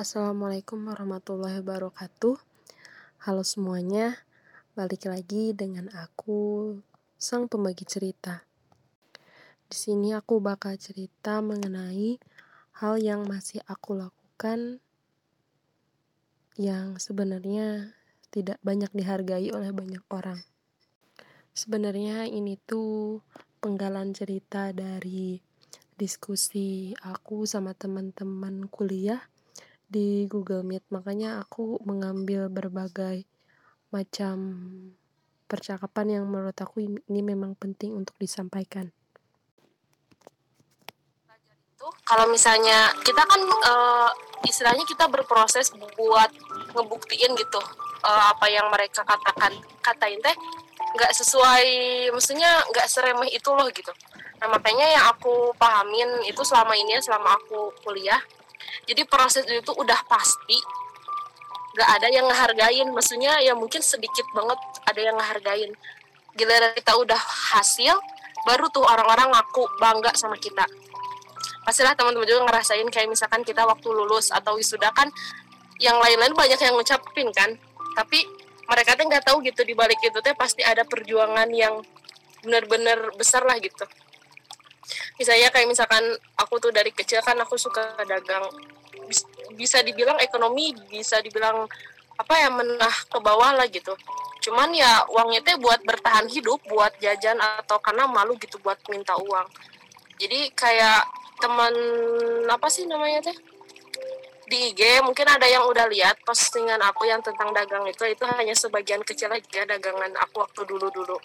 Assalamualaikum warahmatullahi wabarakatuh. Halo semuanya, balik lagi dengan aku, sang pembagi cerita. Di sini aku bakal cerita mengenai hal yang masih aku lakukan yang sebenarnya tidak banyak dihargai oleh banyak orang. Sebenarnya ini tuh penggalan cerita dari diskusi aku sama teman-teman kuliah di Google Meet. Makanya aku mengambil berbagai macam percakapan yang menurut aku ini memang penting untuk disampaikan. Kalau misalnya kita kan uh, istilahnya kita berproses buat ngebuktiin gitu uh, apa yang mereka katakan katain teh nggak sesuai maksudnya nggak seremeh itu loh gitu nah makanya yang aku pahamin itu selama ini selama aku kuliah jadi proses itu udah pasti. Gak ada yang ngehargain. Maksudnya ya mungkin sedikit banget ada yang ngehargain. Giliran kita udah hasil baru tuh orang-orang ngaku bangga sama kita. Pastilah teman-teman juga ngerasain kayak misalkan kita waktu lulus atau wisuda kan yang lain-lain banyak yang ngucapin kan. Tapi mereka tuh nggak tahu gitu di balik itu teh pasti ada perjuangan yang benar-benar besar lah gitu. Misalnya kayak misalkan aku tuh dari kecil kan aku suka dagang bisa dibilang ekonomi bisa dibilang apa ya menah ke bawah lah gitu. Cuman ya uangnya teh buat bertahan hidup buat jajan atau karena malu gitu buat minta uang. Jadi kayak teman apa sih namanya teh? Di IG mungkin ada yang udah lihat postingan aku yang tentang dagang itu itu hanya sebagian kecil aja dagangan aku waktu dulu dulu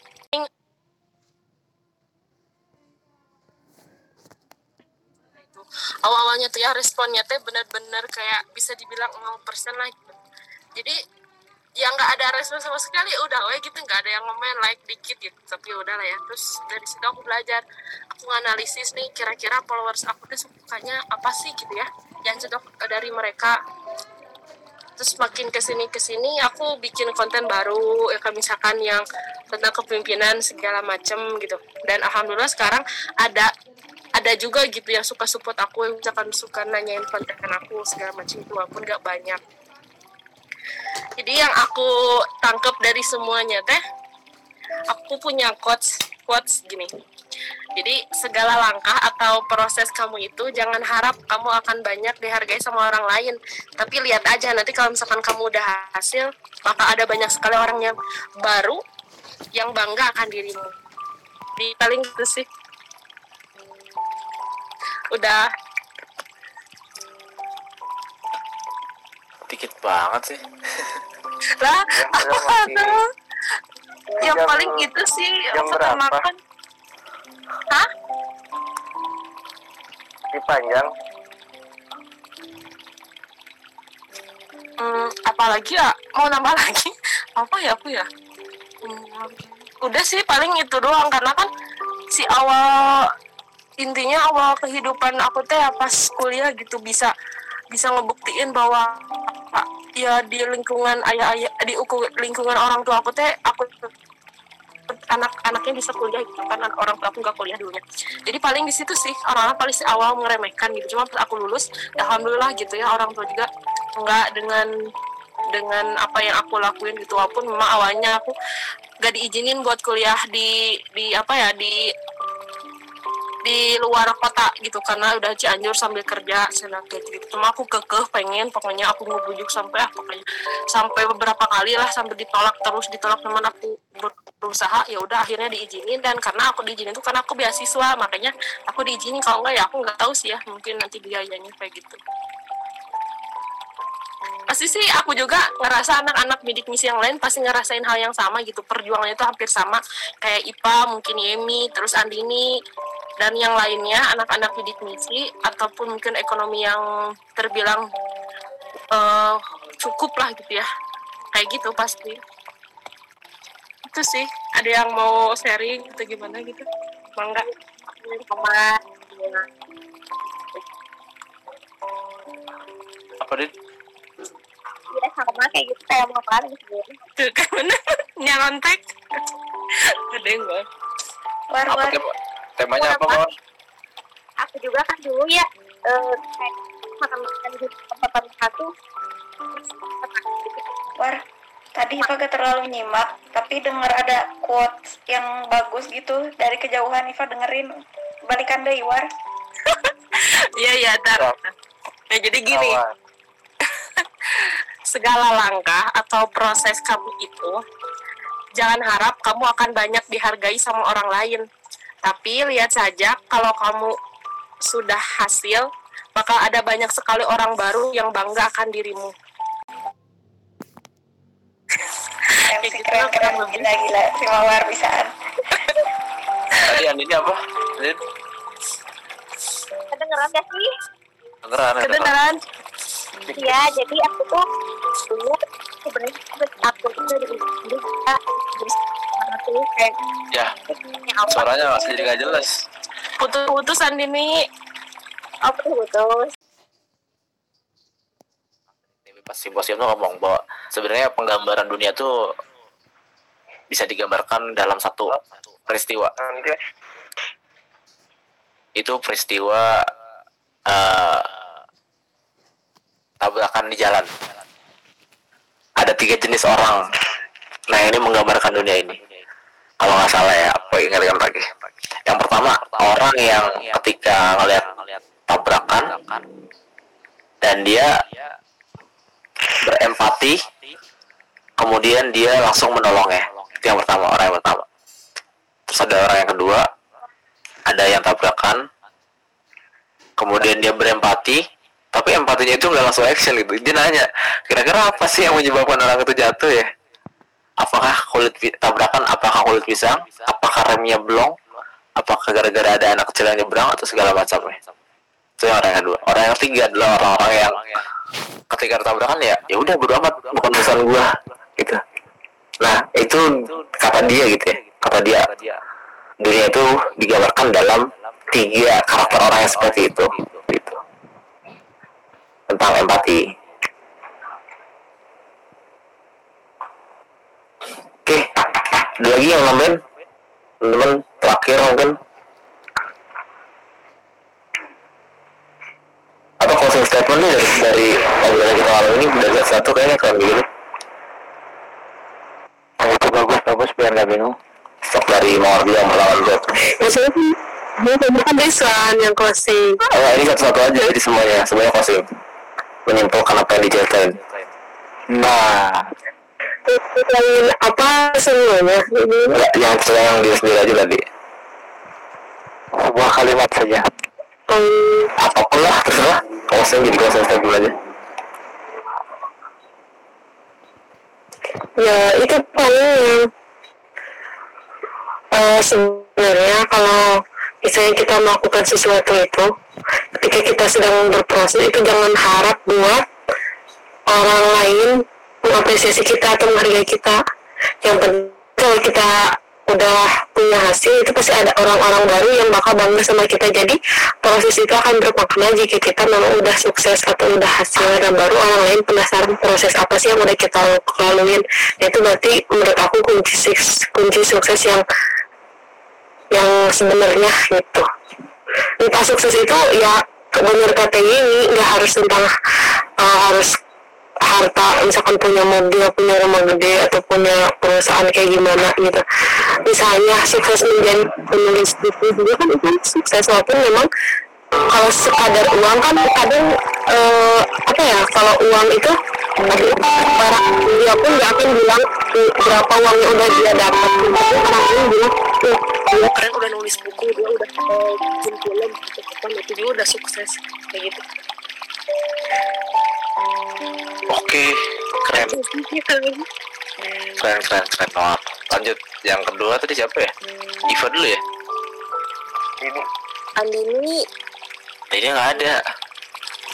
awal-awalnya tuh ya responnya tuh benar-benar kayak bisa dibilang 0% lah gitu. Jadi ya nggak ada respon sama sekali udah weh gitu nggak ada yang ngomen like dikit gitu. Tapi udah lah ya terus dari situ aku belajar. Aku nganalisis nih kira-kira followers aku tuh sukanya apa sih gitu ya yang cocok dari mereka. Terus makin ke sini ke sini aku bikin konten baru ya kan misalkan yang tentang kepemimpinan segala macem gitu. Dan alhamdulillah sekarang ada ada juga gitu yang suka support aku yang misalkan suka nanyain konten aku segala macam itu walaupun gak banyak. Jadi yang aku tangkap dari semuanya teh aku punya quotes quotes gini. Jadi segala langkah atau proses kamu itu jangan harap kamu akan banyak dihargai sama orang lain. Tapi lihat aja nanti kalau misalkan kamu udah hasil maka ada banyak sekali orang yang baru yang bangga akan dirimu. Di paling gitu sih udah. Dikit banget sih. Lah yang, yang paling itu sih yang berapa? makan. Hah? Di panjang. Hmm, apalagi ya? Mau nambah lagi? Apa ya aku ya? Hmm, udah sih paling itu doang. Karena kan si awal intinya awal kehidupan aku teh ya pas kuliah gitu bisa bisa ngebuktiin bahwa ya di lingkungan ayah-ayah di lingkungan orang tua aku teh aku anak-anaknya bisa kuliah gitu kan orang tua aku nggak kuliah dulunya. Jadi paling di situ sih orang-orang paling awal meremehkan gitu. Cuma pas aku lulus ya alhamdulillah gitu ya orang tua juga nggak dengan dengan apa yang aku lakuin gitu. Walaupun memang awalnya aku gak diizinin buat kuliah di di apa ya di di luar kota gitu karena udah Cianjur sambil kerja sana kayak gitu cuma aku kekeh pengen pokoknya aku ngebujuk sampai ah pokoknya. Sampai beberapa kali lah sampai ditolak terus ditolak teman aku berusaha ya udah akhirnya diizinin. Dan karena aku diizinin itu karena aku beasiswa makanya aku diizinin. Kalau enggak ya aku nggak tahu sih ya mungkin nanti biayanya kayak gitu. Pasti sih aku juga ngerasa anak-anak bidik misi yang lain pasti ngerasain hal yang sama gitu. Perjuangannya itu hampir sama. Kayak Ipa mungkin Yemi terus Andini dan yang lainnya anak-anak bidik misi ataupun mungkin ekonomi yang terbilang uh, cukup lah gitu ya. Kayak gitu pasti. Itu sih. Ada yang mau sharing atau gimana gitu? Bangga sama apa dit? Ya sama kayak gitu kayak mau apa gitu. Tuh kan bener nyalontek ada yang gue war war temanya apa Mor? aku juga kan dulu ya uh, makan makan di tempat satu War, tadi Iva gak terlalu nyimak, tapi dengar ada quotes yang bagus gitu dari kejauhan Iva dengerin. Balikan deh, War. iya iya dar nah jadi gini. Segala langkah atau proses kamu itu jangan harap kamu akan banyak dihargai sama orang lain tapi lihat saja kalau kamu sudah hasil bakal ada banyak sekali orang baru yang bangga akan dirimu MC keren keren gila gila terima War bisaan. Tadi yang ini apa? Lin? kedengeran gak sih? Kedengeran, kedengeran. kedengaran Iya, jadi aku tuh dulu sebenarnya aku tuh dari dulu aku kayak Ya, suaranya masih jadi nggak jelas. putus-putus Andini apa tuh betul Ini pas simposium tuh ngomong bahwa sebenarnya penggambaran dunia tuh bisa digambarkan dalam satu peristiwa. Itu peristiwa eh, tabrakan di jalan. Ada tiga jenis orang. Nah ini menggambarkan dunia ini. Kalau nggak salah ya, apa ingatkan lagi. Yang pertama orang yang ketika ngeliat tabrakan dan dia berempati, kemudian dia langsung menolongnya. Itu yang pertama, orang yang pertama. Terus ada orang yang kedua, ada yang tabrakan, kemudian dia berempati, tapi empatinya itu nggak langsung action gitu. Dia nanya, kira-kira apa sih yang menyebabkan orang itu jatuh ya? Apakah kulit tabrakan? Apakah kulit pisang? Apakah remnya blong? Apakah gara-gara ada anak kecil yang nyebrang atau segala macamnya? Itu yang orang yang kedua. Orang yang ketiga adalah orang-orang yang ketika tabrakan ya ya udah bodo amat bukan urusan gua gitu nah itu kata dia gitu ya kata dia dunia itu digambarkan dalam tiga karakter orang yang seperti itu gitu tentang empati oke ada lagi yang nambahin? Teman-teman terakhir mungkin. Apa closing statement nih dari dari obrolan kita malam ini? Dari satu kayaknya keren begini. Oh, itu bagus bagus biar nggak bingung. Stok dari Mawar yang melawan Zod Maksudnya bukan desain yang closing. Oh ini satu-satu aja jadi semuanya semuanya closing. Menyimpulkan apa yang diceritain nah Selain apa semuanya? Enggak yang yang diri sendiri aja tadi sebuah kalimat saja. Um, apa pun lah terserah. Closing jadi closing statement aja. Ya itu paling eh, sebenarnya kalau misalnya kita melakukan sesuatu itu ketika kita sedang berproses itu jangan harap buat orang lain mengapresiasi kita atau menghargai kita. Yang penting kalau kita udah punya hasil itu pasti ada orang-orang baru yang bakal bangga sama kita. Jadi proses itu akan bermakna jika kita memang udah sukses atau udah hasil dan baru. Orang lain penasaran proses apa sih yang udah kita laluin. Nah, itu berarti menurut aku kunci sukses, kunci sukses yang yang sebenarnya gitu. Entah sukses itu ya benar kata ini nggak harus tentang uh, harus harta misalkan punya mobil punya rumah gede atau punya perusahaan kayak gimana gitu. Misalnya sukses menjadi penulis buku juga kan itu sukses walaupun memang kalau sekadar uang kan kadang eh, apa ya kalau uang itu barang dia pun nggak akan bilang berapa uang yang udah dia dapat. Tapi orang bilang "Eh, dia keren udah nulis buku dia udah eh, bikin film gitu kan itu dia udah sukses kayak gitu oke keren. Keren keren keren banget. Lanjut yang kedua tadi siapa ya? Iva dulu ya? Ini. Andini. Ini nggak ada.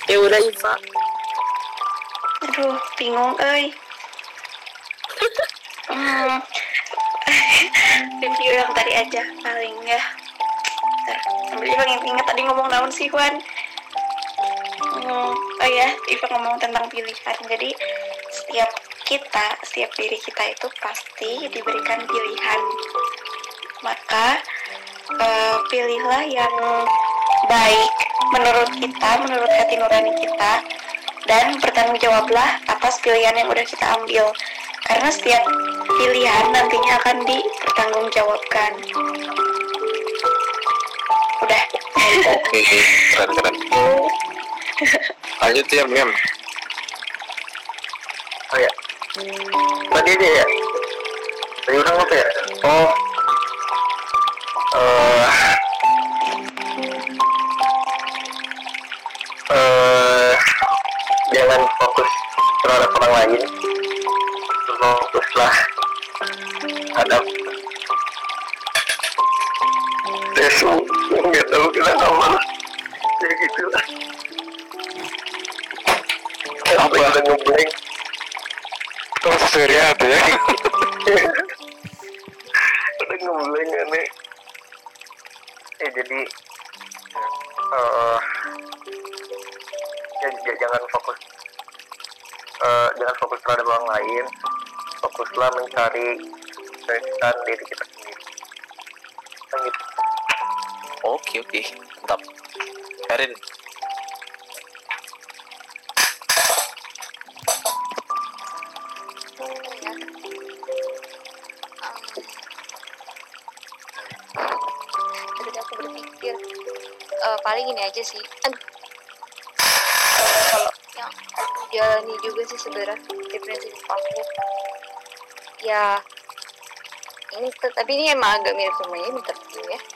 Ya udah Iva aduh bingung euy. hmm. review yang tadi aja paling ya. Bentar, sambil Iva ingat tadi ngomong naon sih Juan. Hmm, oh ya, Iva ngomong tentang pilihan. Jadi setiap kita, setiap diri kita itu pasti diberikan pilihan. Maka eh, pilihlah yang baik menurut kita, menurut hati nurani kita, dan bertanggung jawablah atas pilihan yang udah kita ambil. Karena setiap pilihan nantinya akan dipertanggungjawabkan. Udah. Oke, keren keren. Lanjut ya, Mem. Oh ya. Tadi aja ya. Tadi udah apa ya? Oh. Eh. Eh, jangan fokus terhadap orang lain. Fokuslah hadap Desu nggak tahu kenapa Oh, serius ya? udah ngeblank aneh ya jadi eh ya, j- jangan fokus eh, jangan fokus terhadap orang lain fokuslah mencari kesuksesan diri kita sendiri kan gitu Oke, oke. Mantap. Erin, paling ini aja sih. Aduh. Kalau yang aku jalani juga sih sebenarnya di prinsip aku ya ini tapi ini emang agak mirip sama ini bentar dulu ya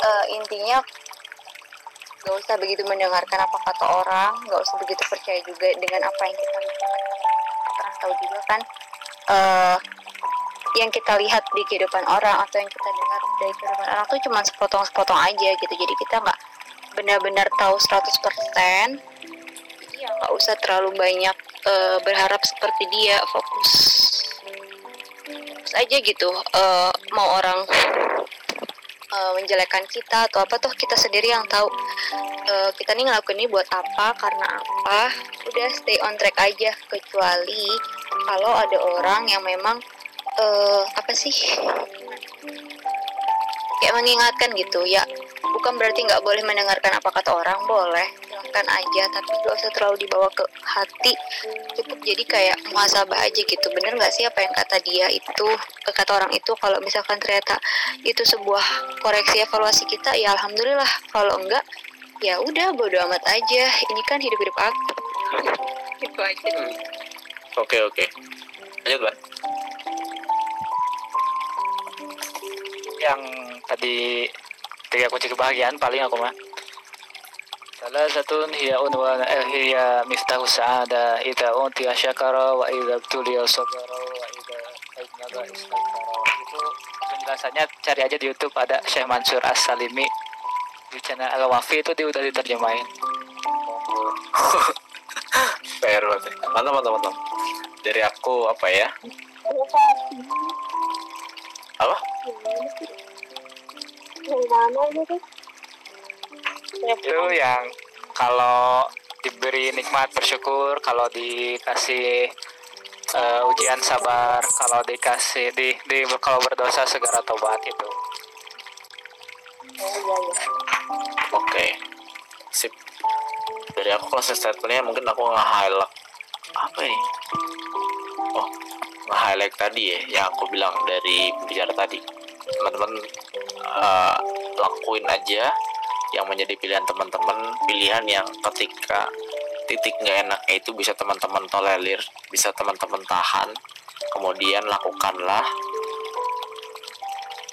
Eh, intinya gak usah begitu mendengarkan apa kata orang gak usah begitu percaya juga dengan apa yang kita lihat pernah tahu juga kan eh yang kita lihat di kehidupan orang atau yang kita dengar dari kehidupan orang tuh cuma sepotong-sepotong aja gitu. Jadi kita nggak benar-benar tahu 100% jadi ya nggak usah terlalu banyak eh, berharap seperti dia fokus. Fokus aja gitu eh, mau orang eh, menjelekkan kita atau apa tuh kita sendiri yang tahu eh, kita nih ngelakuin ini buat apa karena apa. Udah stay on track aja kecuali kalau ada orang yang memang eh apa sih? Kayak mengingatkan gitu ya bukan berarti nggak boleh mendengarkan apa kata orang boleh silahkan aja tapi gak usah terlalu dibawa ke hati cukup jadi kayak muhasabah aja gitu. Bener nggak sih apa yang kata dia itu eh, kata orang itu? Kalau misalkan ternyata itu sebuah koreksi evaluasi kita ya alhamdulillah. Kalau enggak ya udah bodo amat aja. Ini kan hidup hidup aku. Itu aja. Oke oke. Lanjut, Ban. Yang tadi tiga kunci kebahagiaan paling aku mah salah satu hiya unwan eh hiya miftahu sa'ada idza utiya syakara wa idza tuliya sabara wa idza ajnaba istaghfara itu penjelasannya cari aja di YouTube ada Syekh Mansur As-Salimi di channel Al-Wafi itu dia udah diterjemahin PR banget. Mantap, mantap, mantap. Dari aku apa ya? Apa? Itu yang kalau diberi nikmat bersyukur kalau dikasih eh, ujian sabar kalau dikasih di, di kalau berdosa segera tobat itu Oke. Sip. Dari aku closing statementnya mungkin aku nge-highlight apa ini? Oh, nge-highlight tadi ya yang aku bilang dari pembicara tadi. Teman-teman eh, lakuin aja yang menjadi pilihan teman-teman, pilihan yang ketika titik nggak enaknya itu bisa teman-teman tolerir, bisa teman-teman tahan. Kemudian lakukanlah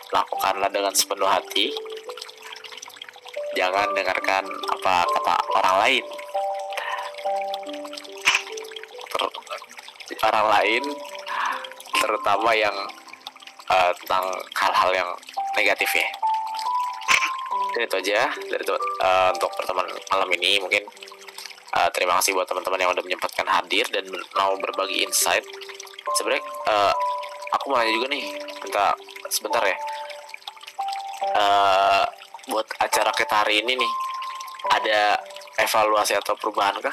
lakukanlah dengan sepenuh hati jangan dengarkan apa kata orang lain orang lain terutama yang eh, tentang hal-hal yang negatif ya. Mungkin itu aja dari eh, untuk pertemuan malam ini. Mungkin eh, terima kasih buat teman-teman yang udah menyempatkan hadir dan mau berbagi insight. Sebenarnya eh, aku mau nanya juga nih minta sebentar ya. Eh, buat acara kita hari ini nih ada evaluasi atau perubahan kah